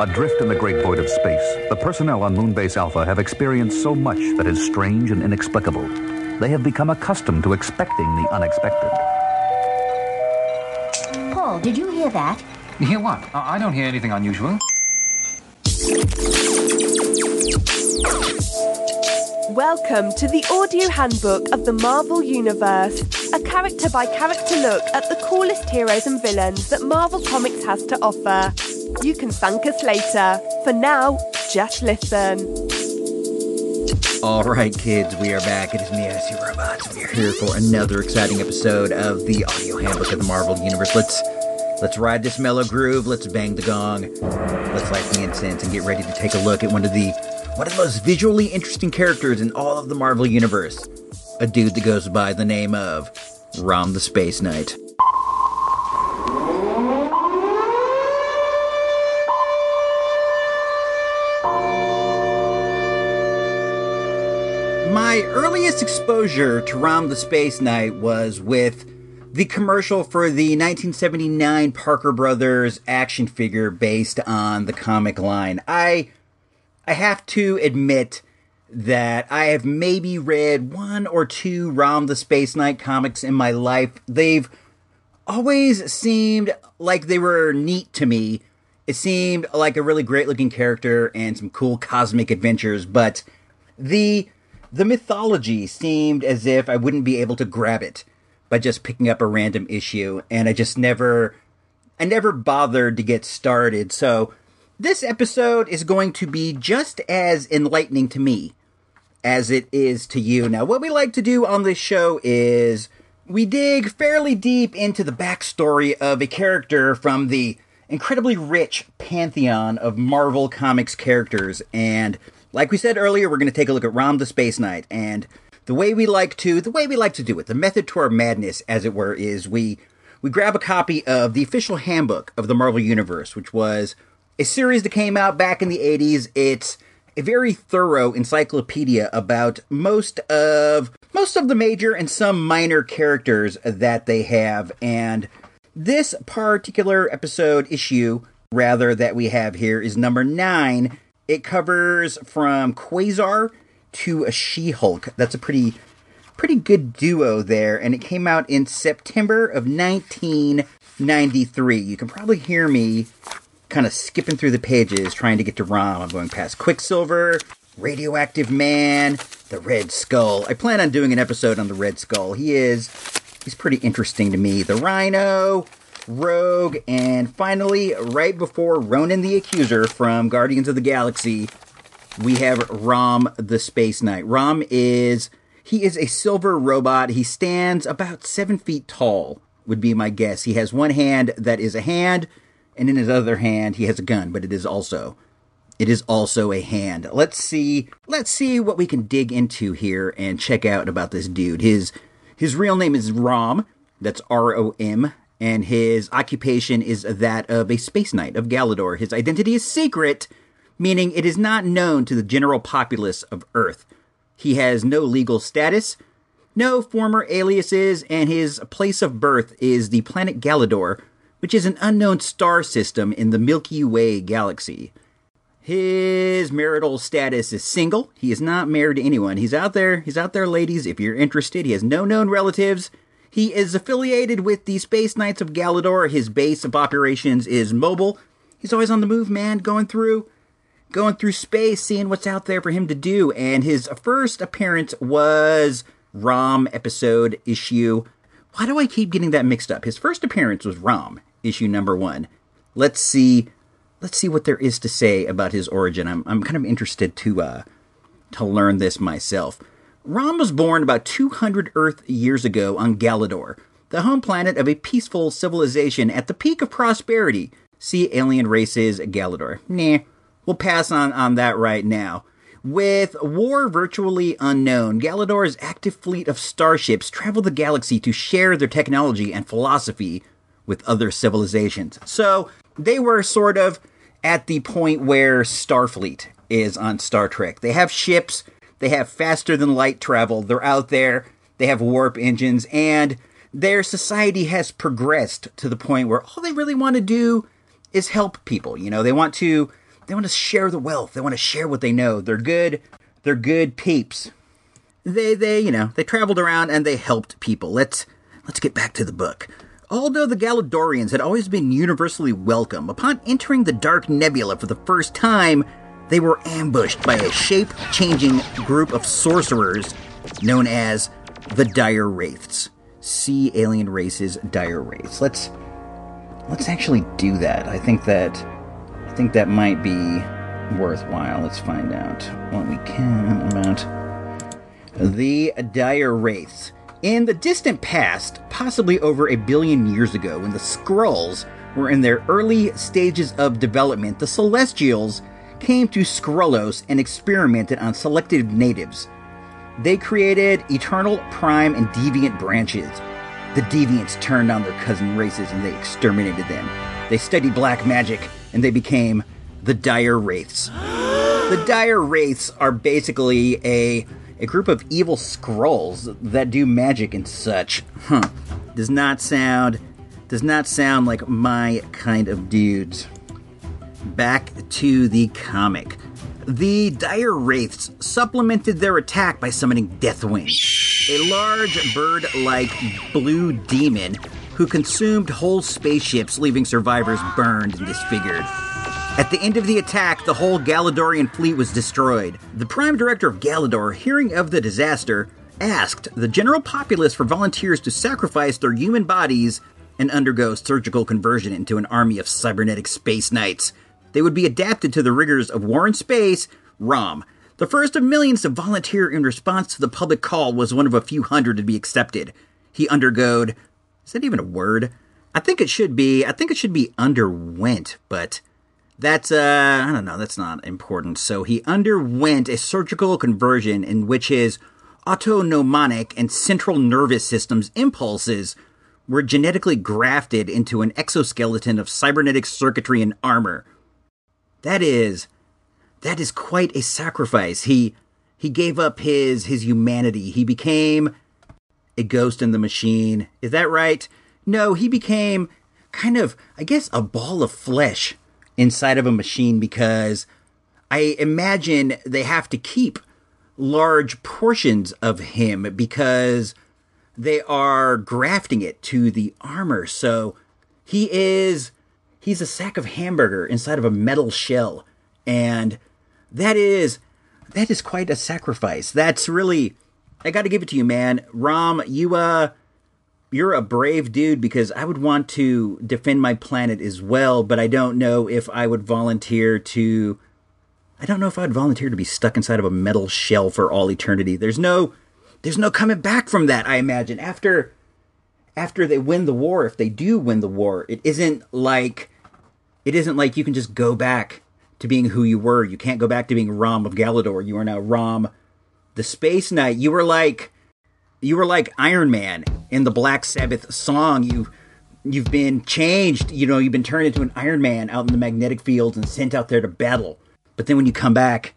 Adrift in the great void of space, the personnel on Moonbase Alpha have experienced so much that is strange and inexplicable. They have become accustomed to expecting the unexpected. Paul, did you hear that? Hear what? I I don't hear anything unusual. Welcome to the audio handbook of the Marvel Universe, a character by character look at the coolest heroes and villains that Marvel Comics has to offer. You can thank us later. For now, just listen. All right, kids, we are back. It is me, See Robots. We are here for another exciting episode of the audio handbook of the Marvel Universe. Let's let's ride this mellow groove. Let's bang the gong. Let's light the incense and get ready to take a look at one of the one of the most visually interesting characters in all of the Marvel Universe. A dude that goes by the name of Rom the Space Knight. Earliest exposure to Rom the Space Knight was with the commercial for the 1979 Parker Brothers action figure based on the comic line. I I have to admit that I have maybe read one or two Rom the Space Knight comics in my life. They've always seemed like they were neat to me. It seemed like a really great looking character and some cool cosmic adventures, but the the mythology seemed as if I wouldn't be able to grab it by just picking up a random issue, and I just never I never bothered to get started. So this episode is going to be just as enlightening to me as it is to you. Now, what we like to do on this show is we dig fairly deep into the backstory of a character from the incredibly rich pantheon of Marvel Comics characters. And like we said earlier, we're going to take a look at Rom the Space Knight. And the way we like to, the way we like to do it, the method to our madness, as it were, is we we grab a copy of the official handbook of the Marvel Universe, which was a series that came out back in the 80s. It's a very thorough encyclopedia about most of most of the major and some minor characters that they have and this particular episode issue rather that we have here is number 9. It covers from Quasar to a She-Hulk. That's a pretty pretty good duo there and it came out in September of 1993. You can probably hear me kind of skipping through the pages trying to get to Rom. I'm going past Quicksilver, Radioactive Man, the Red Skull. I plan on doing an episode on the Red Skull. He is he's pretty interesting to me. The Rhino, Rogue, and finally, right before Ronan the Accuser from Guardians of the Galaxy, we have Rom the Space Knight. Rom is he is a silver robot. He stands about seven feet tall, would be my guess. He has one hand that is a hand and in his other hand he has a gun, but it is also it is also a hand. Let's see let's see what we can dig into here and check out about this dude. His his real name is Rom, that's R O M, and his occupation is that of a space knight of Galador. His identity is secret, meaning it is not known to the general populace of Earth. He has no legal status, no former aliases, and his place of birth is the planet Galador, which is an unknown star system in the Milky Way galaxy. His marital status is single. He is not married to anyone. He's out there. He's out there, ladies. If you're interested, he has no known relatives. He is affiliated with the Space Knights of Galador. His base of operations is mobile. He's always on the move, man, going through going through space, seeing what's out there for him to do. And his first appearance was Rom episode issue. Why do I keep getting that mixed up? His first appearance was Rom issue number one. Let's see, let's see what there is to say about his origin. I'm I'm kind of interested to uh, to learn this myself. Rom was born about 200 Earth years ago on Galador, the home planet of a peaceful civilization at the peak of prosperity. See alien races, Galador. Nah, we'll pass on on that right now. With war virtually unknown, Galador's active fleet of starships travel the galaxy to share their technology and philosophy with other civilizations. So they were sort of at the point where Starfleet is on Star Trek. They have ships, they have faster than light travel, they're out there, they have warp engines, and their society has progressed to the point where all they really want to do is help people. You know, they want to they want to share the wealth. They want to share what they know. They're good. They're good peeps. They they you know they traveled around and they helped people. Let's let's get back to the book. Although the Galadorians had always been universally welcome, upon entering the Dark Nebula for the first time, they were ambushed by a shape changing group of sorcerers known as the Dire Wraiths. See alien races, Dire Wraiths. Let's let's actually do that. I think that I think that might be worthwhile. Let's find out what we can about the Dire Wraiths. In the distant past, possibly over a billion years ago, when the Skrulls were in their early stages of development, the Celestials came to Skrullos and experimented on selected natives. They created Eternal, Prime, and Deviant branches. The Deviants turned on their cousin races and they exterminated them. They studied black magic and they became the Dire Wraiths. The Dire Wraiths are basically a a group of evil Skrulls that do magic and such. Huh. Does not sound does not sound like my kind of dudes. Back to the comic. The Dire Wraiths supplemented their attack by summoning Deathwing, a large bird like blue demon who consumed whole spaceships, leaving survivors burned and disfigured. At the end of the attack, the whole Galadorian fleet was destroyed. The Prime Director of Galador, hearing of the disaster, asked the general populace for volunteers to sacrifice their human bodies and undergo surgical conversion into an army of cybernetic space knights. They would be adapted to the rigors of war in space, ROM. The first of millions to volunteer in response to the public call was one of a few hundred to be accepted. He undergoed. Is that even a word? I think it should be. I think it should be underwent, but that's uh I don't know, that's not important. So he underwent a surgical conversion in which his autonomic and central nervous system's impulses were genetically grafted into an exoskeleton of cybernetic circuitry and armor. That is that is quite a sacrifice. He he gave up his his humanity. He became a ghost in the machine. Is that right? No, he became kind of I guess a ball of flesh inside of a machine because I imagine they have to keep large portions of him because they are grafting it to the armor. So he is he's a sack of hamburger inside of a metal shell and that is that is quite a sacrifice. That's really I got to give it to you, man. Rom, you uh you're a brave dude because I would want to defend my planet as well, but I don't know if I would volunteer to. I don't know if I'd volunteer to be stuck inside of a metal shell for all eternity. There's no, there's no coming back from that. I imagine after, after they win the war, if they do win the war, it isn't like, it isn't like you can just go back to being who you were. You can't go back to being Rom of Galador. You are now Rom, the Space Knight. You were like you were like Iron Man in the Black Sabbath song. You you've been changed. You know, you've been turned into an Iron Man out in the magnetic fields and sent out there to battle. But then when you come back,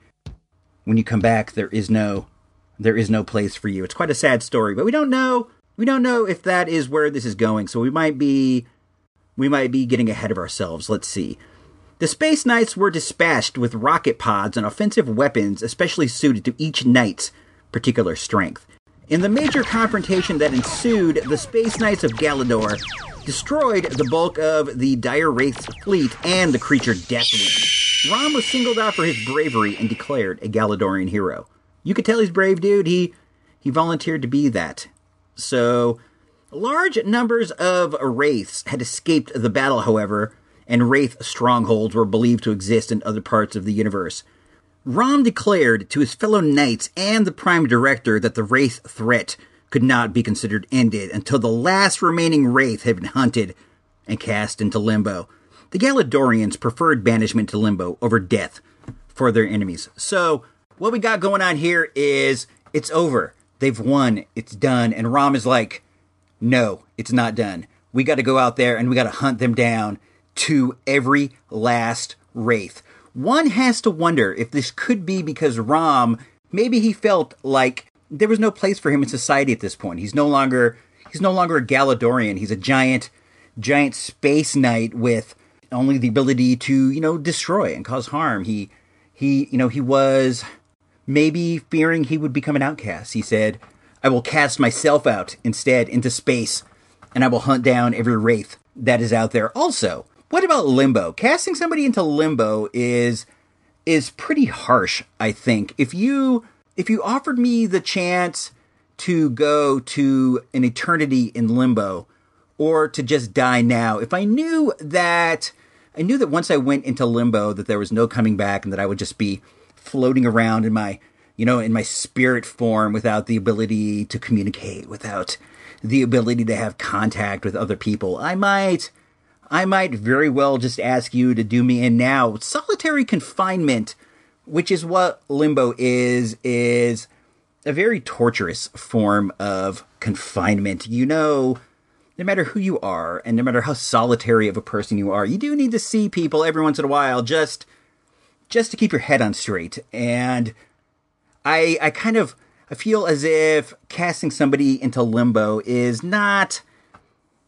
when you come back, there is no there is no place for you. It's quite a sad story, but we don't know we don't know if that is where this is going. So we might be we might be getting ahead of ourselves. Let's see. The Space Knights were dispatched with rocket pods and offensive weapons especially suited to each knight's particular strength. In the major confrontation that ensued, the Space Knights of Galador destroyed the bulk of the Dire Wraith's fleet and the creature Deathwing. Rom was singled out for his bravery and declared a Galadorian hero. You could tell he's brave, dude. He he volunteered to be that. So, large numbers of wraiths had escaped the battle, however, and wraith strongholds were believed to exist in other parts of the universe. Rom declared to his fellow knights and the Prime Director that the Wraith threat could not be considered ended until the last remaining Wraith had been hunted and cast into limbo. The Galadorians preferred banishment to limbo over death for their enemies. So, what we got going on here is it's over. They've won. It's done. And Rom is like, no, it's not done. We got to go out there and we got to hunt them down to every last Wraith. One has to wonder if this could be because Rom, maybe he felt like there was no place for him in society at this point. He's no longer he's no longer a Galadorian. He's a giant giant space knight with only the ability to, you know, destroy and cause harm. He, he, you know, he was maybe fearing he would become an outcast. He said, I will cast myself out instead into space, and I will hunt down every wraith that is out there. Also, what about limbo? Casting somebody into limbo is is pretty harsh, I think. If you if you offered me the chance to go to an eternity in limbo or to just die now, if I knew that I knew that once I went into limbo that there was no coming back and that I would just be floating around in my you know in my spirit form without the ability to communicate, without the ability to have contact with other people, I might I might very well just ask you to do me in now. Solitary confinement, which is what limbo is, is a very torturous form of confinement. You know, no matter who you are and no matter how solitary of a person you are, you do need to see people every once in a while just just to keep your head on straight. And I I kind of I feel as if casting somebody into limbo is not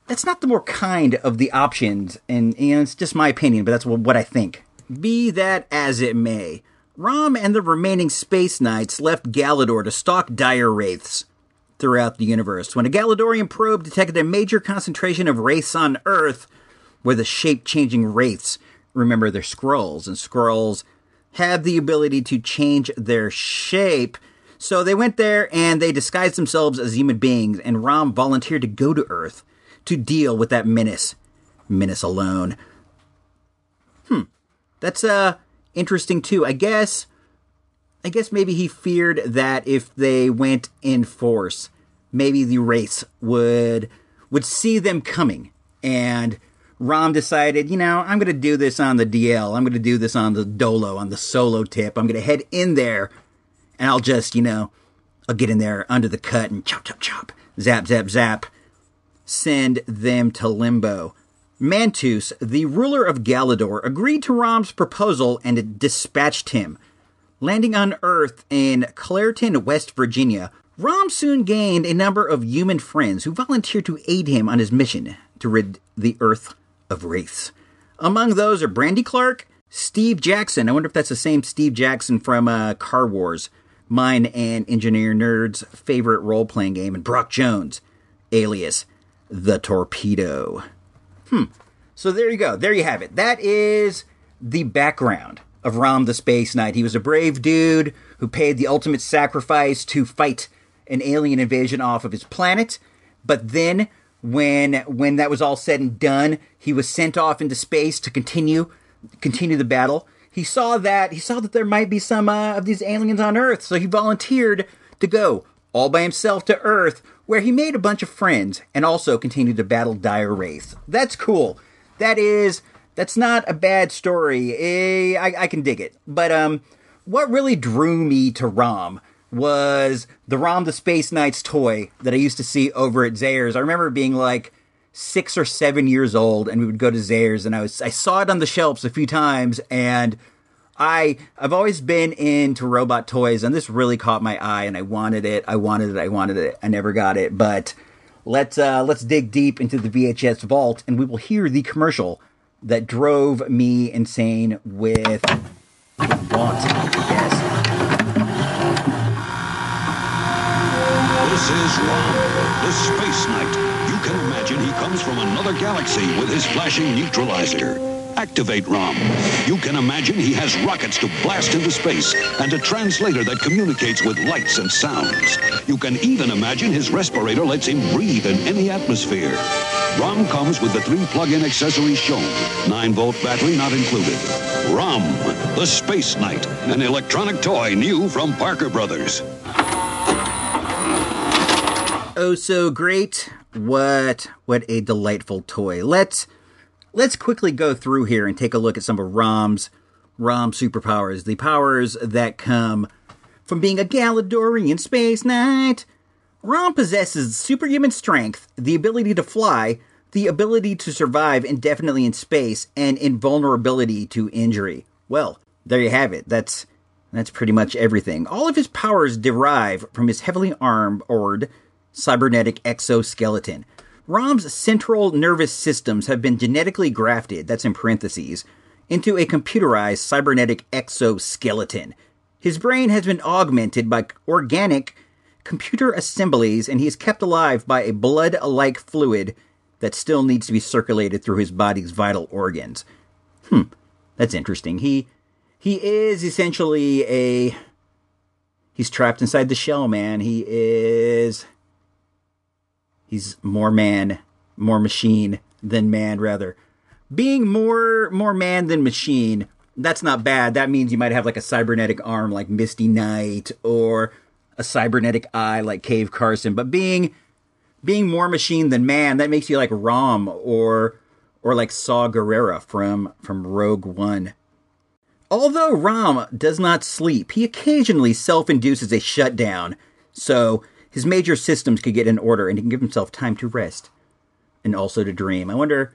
that's not the more kind of the options, and know, it's just my opinion, but that's what I think. Be that as it may, Rom and the remaining Space Knights left Galador to stalk dire wraiths throughout the universe. When a Galadorian probe detected a major concentration of wraiths on Earth, where the shape-changing wraiths, remember they're Skrulls, and Skrulls have the ability to change their shape. So they went there and they disguised themselves as human beings, and Rom volunteered to go to Earth to deal with that menace. Menace alone. Hmm. That's uh interesting too. I guess I guess maybe he feared that if they went in force, maybe the race would would see them coming. And Rom decided, you know, I'm going to do this on the DL. I'm going to do this on the Dolo, on the solo tip. I'm going to head in there and I'll just, you know, I'll get in there under the cut and chop, chop, chop, zap, zap, zap send them to limbo. Mantus, the ruler of Galador, agreed to Rom's proposal and dispatched him. Landing on Earth in Clairton, West Virginia, Rom soon gained a number of human friends who volunteered to aid him on his mission to rid the Earth of wraiths. Among those are Brandy Clark, Steve Jackson. I wonder if that's the same Steve Jackson from uh, Car Wars, mine and Engineer Nerd's favorite role playing game, and Brock Jones, alias the torpedo. Hmm. So there you go. There you have it. That is the background of Rom the Space Knight. He was a brave dude who paid the ultimate sacrifice to fight an alien invasion off of his planet. But then, when when that was all said and done, he was sent off into space to continue continue the battle. He saw that he saw that there might be some uh, of these aliens on Earth, so he volunteered to go all by himself to Earth where he made a bunch of friends and also continued to battle dire wraiths. That's cool. That is that's not a bad story. Eh, I, I can dig it. But um, what really drew me to Rom was the Rom the Space Knights toy that I used to see over at Zayre's. I remember being like six or seven years old, and we would go to Zayre's, and I was I saw it on the shelves a few times, and I I've always been into robot toys, and this really caught my eye, and I wanted it. I wanted it. I wanted it. I never got it, but let's uh, let's dig deep into the VHS vault, and we will hear the commercial that drove me insane with want. This is Rom, the Space Knight. You can imagine he comes from another galaxy with his flashing neutralizer. Activate ROM. You can imagine he has rockets to blast into space and a translator that communicates with lights and sounds. You can even imagine his respirator lets him breathe in any atmosphere. ROM comes with the three plug-in accessories shown. 9-volt battery not included. ROM, the Space Knight, an electronic toy new from Parker Brothers. Oh, so great. What what a delightful toy. Let's let's quickly go through here and take a look at some of Rom's Rom superpowers. The powers that come from being a Galadorian space knight. Rom possesses superhuman strength, the ability to fly, the ability to survive indefinitely in space, and invulnerability to injury. Well, there you have it. That's that's pretty much everything. All of his powers derive from his heavily armored cybernetic exoskeleton. Rom's central nervous systems have been genetically grafted, that's in parentheses, into a computerized cybernetic exoskeleton. His brain has been augmented by organic computer assemblies, and he is kept alive by a blood like fluid that still needs to be circulated through his body's vital organs. Hmm, that's interesting. He he is essentially a he's trapped inside the shell, man. He is he's more man, more machine than man rather. Being more more man than machine, that's not bad. That means you might have like a cybernetic arm like Misty Knight or a cybernetic eye like Cave Carson, but being being more machine than man, that makes you like Rom or or like Saw Gerrera from from Rogue One. Although Rom does not sleep, he occasionally self-induces a shutdown, so his major systems could get in order and he can give himself time to rest and also to dream. I wonder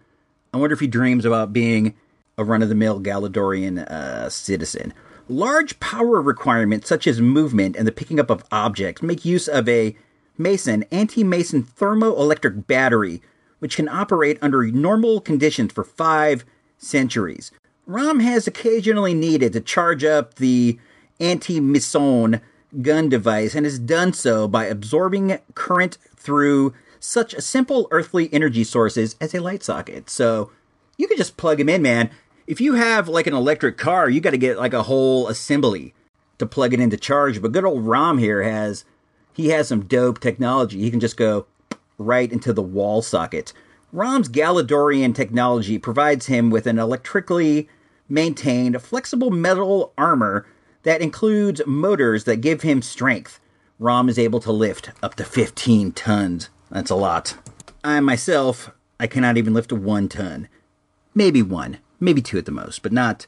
I wonder if he dreams about being a run-of-the-mill Galadorian uh, citizen. Large power requirements such as movement and the picking up of objects make use of a meson anti meson thermoelectric battery, which can operate under normal conditions for five centuries. Rom has occasionally needed to charge up the anti meson gun device and has done so by absorbing current through such simple earthly energy sources as a light socket. So you can just plug him in, man if you have like an electric car, you got to get like a whole assembly to plug it into charge. But good old Rom here has he has some dope technology. He can just go right into the wall socket. Rom's Galadorian technology provides him with an electrically maintained flexible metal armor that includes motors that give him strength. Rom is able to lift up to 15 tons. That's a lot. I myself, I cannot even lift one ton. Maybe one maybe two at the most, but not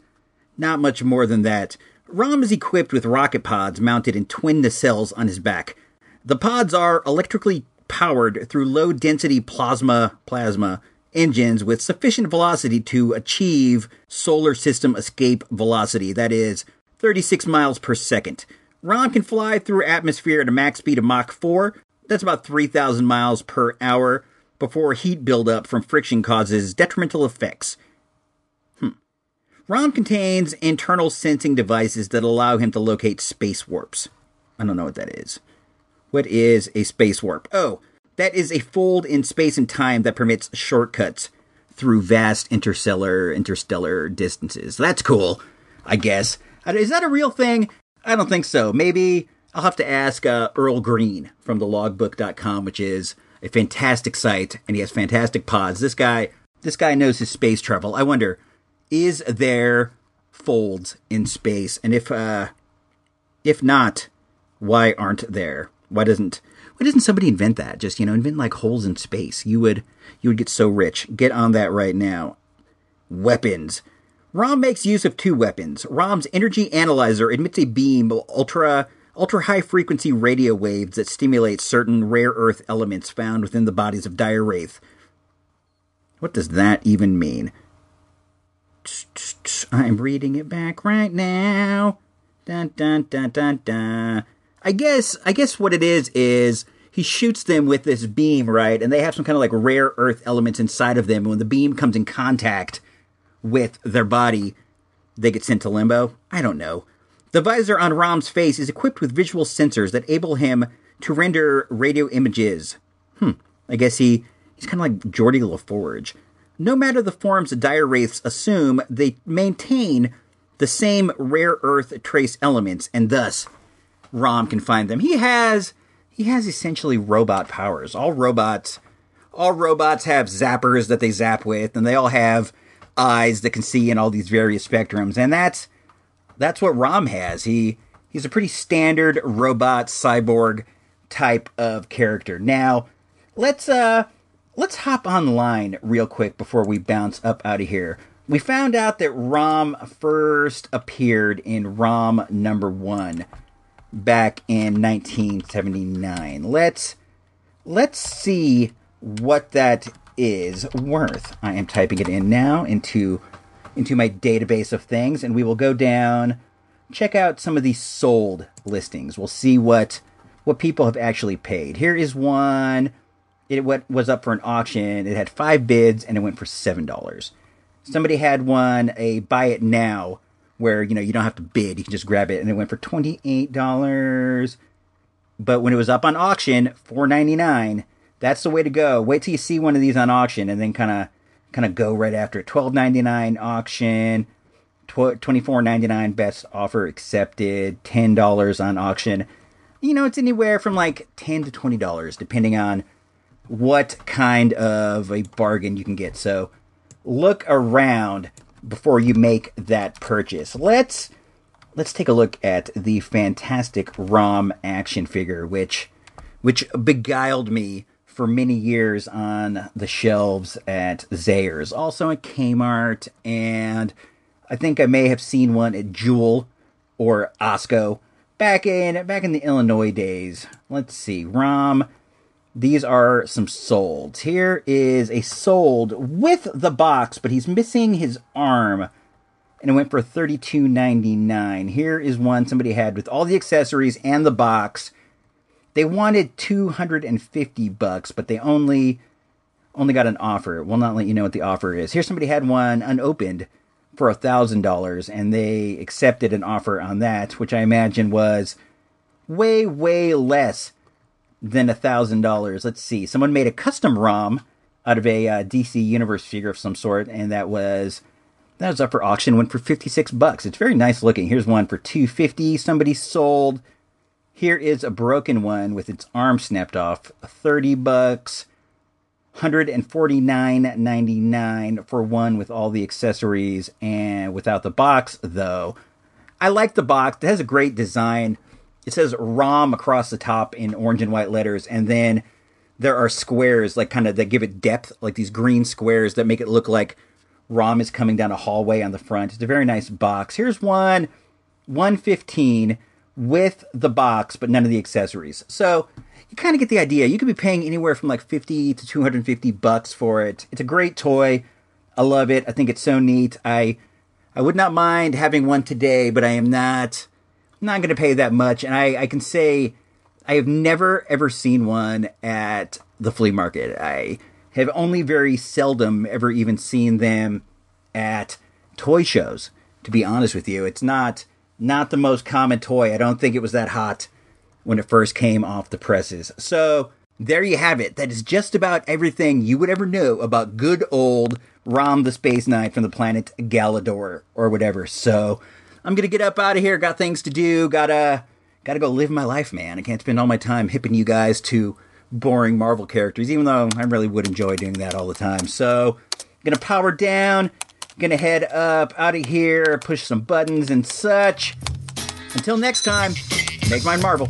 not much more than that. Rom is equipped with rocket pods mounted in twin nacelles on his back. The pods are electrically powered through low density plasma plasma engines with sufficient velocity to achieve solar system escape velocity, that is 36 miles per second. Rom can fly through atmosphere at a max speed of Mach 4, that's about 3,000 miles per hour, before heat buildup from friction causes detrimental effects. Hmm. Rom contains internal sensing devices that allow him to locate space warps. I don't know what that is. What is a space warp? Oh, that is a fold in space and time that permits shortcuts through vast interstellar interstellar distances. That's cool, I guess. Is that a real thing? I don't think so. Maybe I'll have to ask uh, Earl Green from the logbook.com, which is a fantastic site and he has fantastic pods. This guy this guy knows his space travel. I wonder is there folds in space? And if uh, if not, why aren't there? Why doesn't why doesn't somebody invent that? Just you know, invent like holes in space. You would you would get so rich. Get on that right now. Weapons. Rom makes use of two weapons. Rom's energy analyzer emits a beam of ultra ultra high frequency radio waves that stimulate certain rare earth elements found within the bodies of dire wraith. What does that even mean? I'm reading it back right now. Dun dun dun dun dun. I guess I guess what it is is he shoots them with this beam, right? And they have some kind of like rare earth elements inside of them. And when the beam comes in contact with their body, they get sent to limbo. I don't know. The visor on Rom's face is equipped with visual sensors that enable him to render radio images. Hmm. I guess he he's kind of like Geordi LaForge no matter the forms dire wraiths assume, they maintain the same rare earth trace elements, and thus Rom can find them. He has he has essentially robot powers. All robots all robots have zappers that they zap with, and they all have eyes that can see in all these various spectrums, and that's that's what Rom has. He he's a pretty standard robot cyborg type of character. Now, let's uh let's hop online real quick before we bounce up out of here. We found out that Rom first appeared in Rom number one back in 1979. Let's let's see what that is worth. I am typing it in now into into my database of things, and we will go down, check out some of these sold listings. We'll see what what people have actually paid. Here is one it what was up for an auction. It had five bids and it went for seven dollars. Somebody had one a buy it now where you know you don't have to bid, you can just grab it, and it went for twenty eight dollars. But when it was up on auction, four ninety nine. That's the way to go. Wait till you see one of these on auction, and then kind of kind of go right after it. Twelve ninety nine auction, twenty four ninety nine best offer accepted, ten dollars on auction. You know, it's anywhere from like ten to twenty dollars, depending on what kind of a bargain you can get. So look around before you make that purchase. Let's let's take a look at the fantastic ROM action figure, which which beguiled me for many years on the shelves at Zayre's, also at Kmart, and I think I may have seen one at Jewel or Osco back in back in the Illinois days. Let's see, ROM these are some solds. Here is a sold with the box, but he's missing his arm. And it went for $32.99. Here is one somebody had with all the accessories and the box. They wanted 250 bucks, but they only only got an offer. Will not let you know what the offer is. Here somebody had one unopened for a thousand dollars, and they accepted an offer on that, which I imagine was way, way less than a thousand dollars. Let's see. Someone made a custom ROM out of a uh, DC Universe figure of some sort, and that was that was up for auction. Went for fifty six bucks. It's very nice looking. Here's one for two fifty. Somebody sold. Here is a broken one with its arm snapped off. Thirty bucks. Hundred and forty nine ninety nine for one with all the accessories and without the box though. I like the box. It has a great design it says ROM across the top in orange and white letters, and then there are squares like kind of that give it depth, like these green squares that make it look like ROM is coming down a hallway on the front. It's a very nice box. Here's one, 115 with the box, but none of the accessories. So you kind of get the idea. You could be paying anywhere from like 50 to 250 bucks for it. It's a great toy. I love it. I think it's so neat. I I would not mind having one today, but I am not not going to pay that much. And I, I can say I have never ever seen one at the flea market. I have only very seldom ever even seen them at toy shows. To be honest with you, it's not not the most common toy. I don't think it was that hot when it first came off the presses. So there you have it. That is just about everything you would ever know about good old Rom the Space Knight from the planet Galador or whatever. So I'm gonna get up out of here. Got things to do. Gotta gotta go live my life, man. I can't spend all my time hipping you guys to boring Marvel characters, even though I really would enjoy doing that all the time. So, gonna power down. Gonna head up out of here, push some buttons and such. Until next time, make mine Marvel.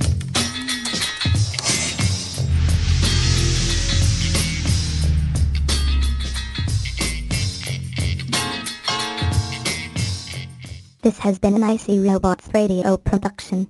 This has been an I See Robots Radio production.